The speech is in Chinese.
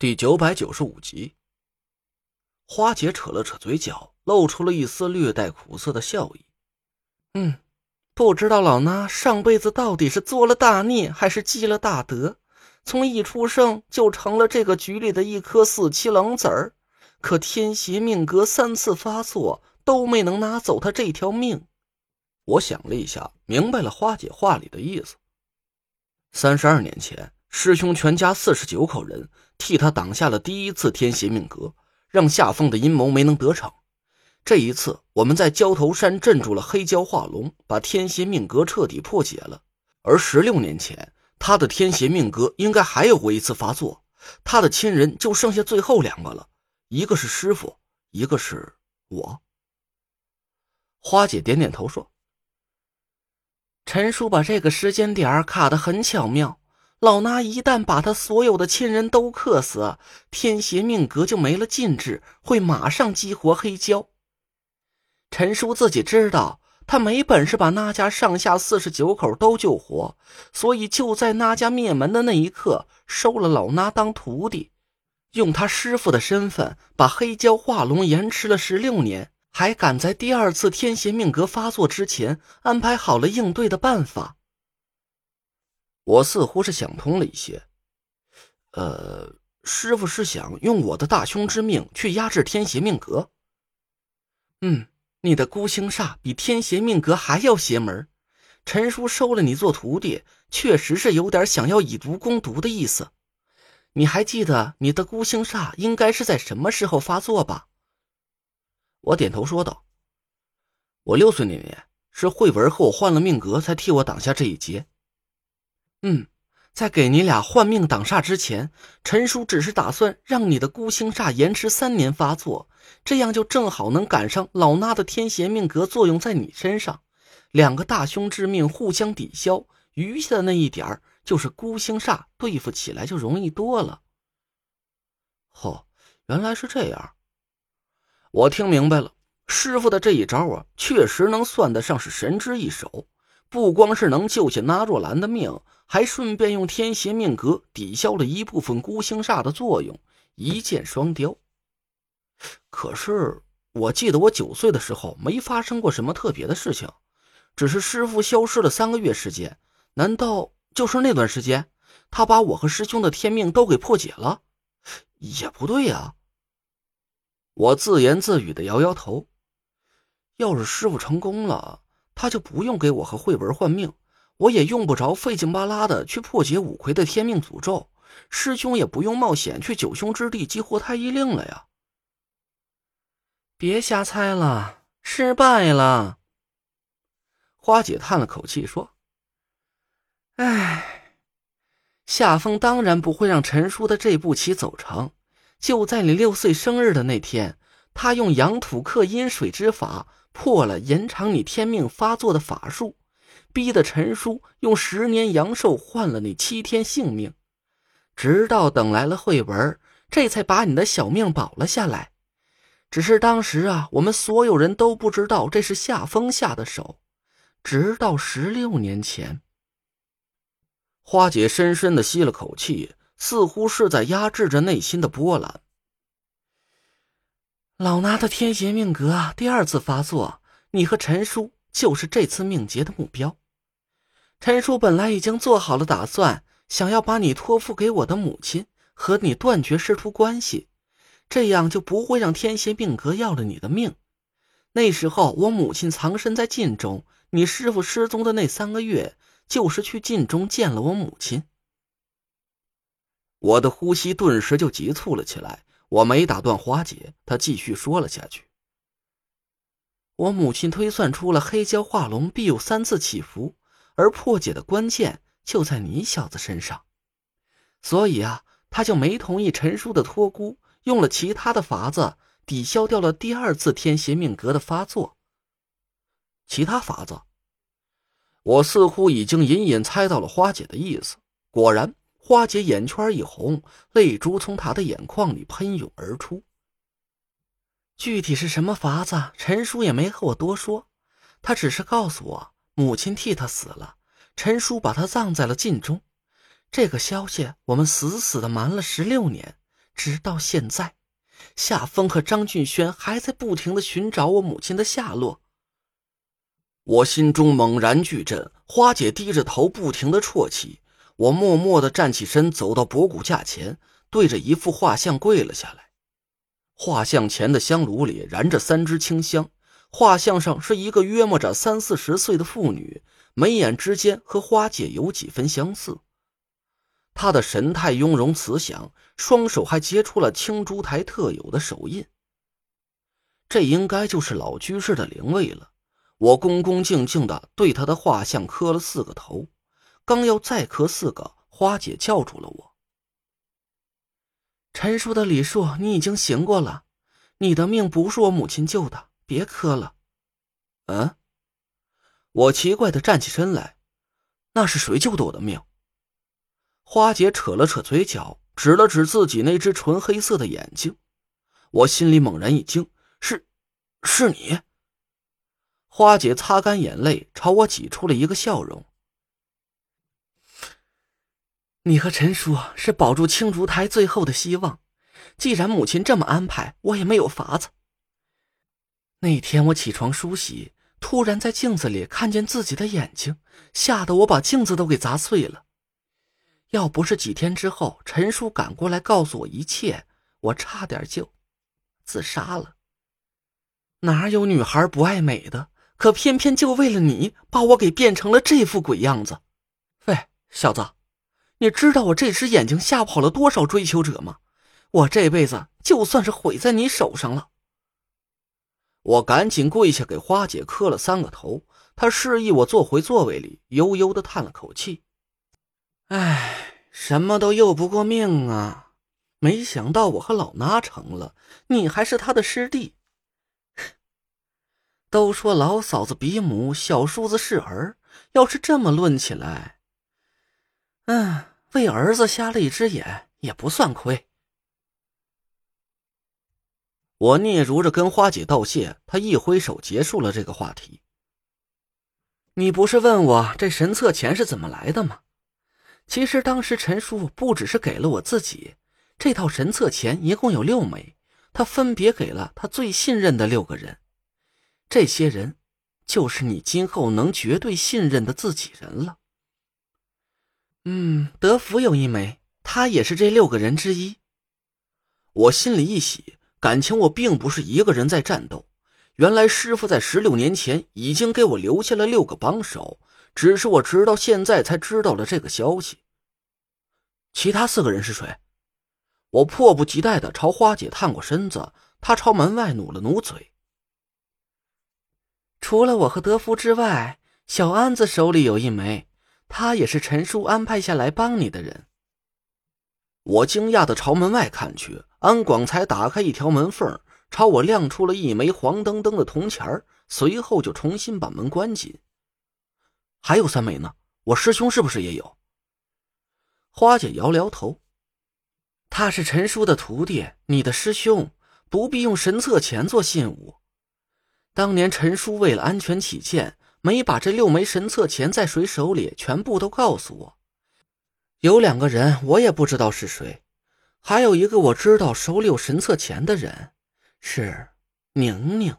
第九百九十五集，花姐扯了扯嘴角，露出了一丝略带苦涩的笑意。嗯，不知道老衲上辈子到底是作了大孽，还是积了大德，从一出生就成了这个局里的一颗死棋冷子儿。可天邪命格三次发作，都没能拿走他这条命。我想了一下，明白了花姐话里的意思。三十二年前。师兄全家四十九口人替他挡下了第一次天邪命格，让夏风的阴谋没能得逞。这一次，我们在焦头山镇住了黑蛟化龙，把天邪命格彻底破解了。而十六年前，他的天邪命格应该还有过一次发作。他的亲人就剩下最后两个了，一个是师傅，一个是我。花姐点点头说：“陈叔把这个时间点卡的很巧妙。”老衲一旦把他所有的亲人都克死，天邪命格就没了禁制，会马上激活黑蛟。陈叔自己知道，他没本事把那家上下四十九口都救活，所以就在那家灭门的那一刻，收了老衲当徒弟，用他师傅的身份把黑蛟化龙延迟了十六年，还赶在第二次天邪命格发作之前安排好了应对的办法。我似乎是想通了一些，呃，师傅是想用我的大凶之命去压制天邪命格。嗯，你的孤星煞比天邪命格还要邪门。陈叔收了你做徒弟，确实是有点想要以毒攻毒的意思。你还记得你的孤星煞应该是在什么时候发作吧？我点头说道：“我六岁那年，是慧文和我换了命格，才替我挡下这一劫。”嗯，在给你俩换命挡煞之前，陈叔只是打算让你的孤星煞延迟三年发作，这样就正好能赶上老衲的天邪命格作用在你身上，两个大凶之命互相抵消，余下的那一点儿就是孤星煞，对付起来就容易多了。哦，原来是这样，我听明白了，师傅的这一招啊，确实能算得上是神之一手，不光是能救下纳若兰的命。还顺便用天邪命格抵消了一部分孤星煞的作用，一箭双雕。可是我记得我九岁的时候没发生过什么特别的事情，只是师傅消失了三个月时间。难道就是那段时间，他把我和师兄的天命都给破解了？也不对呀。我自言自语的摇摇头。要是师傅成功了，他就不用给我和慧文换命。我也用不着费劲巴拉的去破解五魁的天命诅咒，师兄也不用冒险去九凶之地激活太医令了呀。别瞎猜了，失败了。花姐叹了口气说：“唉，夏风当然不会让陈叔的这步棋走成。就在你六岁生日的那天，他用阳土克阴水之法破了延长你天命发作的法术。”逼得陈叔用十年阳寿换了你七天性命，直到等来了慧文，这才把你的小命保了下来。只是当时啊，我们所有人都不知道这是夏风下的手。直到十六年前，花姐深深的吸了口气，似乎是在压制着内心的波澜。老衲的天邪命格第二次发作，你和陈叔。就是这次命劫的目标。陈叔本来已经做好了打算，想要把你托付给我的母亲，和你断绝师徒关系，这样就不会让天邪命格要了你的命。那时候我母亲藏身在晋中，你师傅失踪的那三个月，就是去晋中见了我母亲。我的呼吸顿时就急促了起来。我没打断花姐，她继续说了下去。我母亲推算出了黑蛟化龙必有三次起伏，而破解的关键就在你小子身上，所以啊，他就没同意陈叔的托孤，用了其他的法子抵消掉了第二次天邪命格的发作。其他法子，我似乎已经隐隐猜到了花姐的意思。果然，花姐眼圈一红，泪珠从她的眼眶里喷涌而出。具体是什么法子，陈叔也没和我多说，他只是告诉我母亲替他死了，陈叔把他葬在了晋中。这个消息我们死死的瞒了十六年，直到现在，夏风和张俊轩还在不停的寻找我母亲的下落。我心中猛然巨震，花姐低着头不停的啜泣。我默默的站起身，走到博古架前，对着一幅画像跪了下来。画像前的香炉里燃着三支清香，画像上是一个约摸着三四十岁的妇女，眉眼之间和花姐有几分相似。她的神态雍容慈祥，双手还结出了青竹台特有的手印。这应该就是老居士的灵位了。我恭恭敬敬的对他的画像磕了四个头。刚要再磕四个，花姐叫住了我。陈叔的礼数你已经行过了，你的命不是我母亲救的，别磕了。嗯，我奇怪的站起身来，那是谁救的我的命？花姐扯了扯嘴角，指了指自己那只纯黑色的眼睛，我心里猛然一惊，是，是你。花姐擦干眼泪，朝我挤出了一个笑容。你和陈叔是保住青竹台最后的希望，既然母亲这么安排，我也没有法子。那天我起床梳洗，突然在镜子里看见自己的眼睛，吓得我把镜子都给砸碎了。要不是几天之后陈叔赶过来告诉我一切，我差点就自杀了。哪有女孩不爱美的？可偏偏就为了你，把我给变成了这副鬼样子。喂，小子！你知道我这只眼睛吓跑了多少追求者吗？我这辈子就算是毁在你手上了。我赶紧跪下给花姐磕了三个头，她示意我坐回座位里，悠悠的叹了口气：“唉，什么都拗不过命啊！没想到我和老衲成了，你还是他的师弟。都说老嫂子比母，小叔子是儿，要是这么论起来……”嗯，为儿子瞎了一只眼也不算亏。我嗫嚅着跟花姐道谢，她一挥手结束了这个话题。你不是问我这神策钱是怎么来的吗？其实当时陈叔不只是给了我自己，这套神策钱一共有六枚，他分别给了他最信任的六个人，这些人就是你今后能绝对信任的自己人了。嗯，德福有一枚，他也是这六个人之一。我心里一喜，感情我并不是一个人在战斗。原来师傅在十六年前已经给我留下了六个帮手，只是我直到现在才知道了这个消息。其他四个人是谁？我迫不及待的朝花姐探过身子，她朝门外努了努嘴。除了我和德福之外，小安子手里有一枚。他也是陈叔安排下来帮你的人。我惊讶的朝门外看去，安广才打开一条门缝，朝我亮出了一枚黄澄澄的铜钱随后就重新把门关紧。还有三枚呢，我师兄是不是也有？花姐摇摇头，他是陈叔的徒弟，你的师兄，不必用神策钱做信物。当年陈叔为了安全起见。没把这六枚神策钱在谁手里全部都告诉我。有两个人我也不知道是谁，还有一个我知道手里有神策钱的人是宁宁。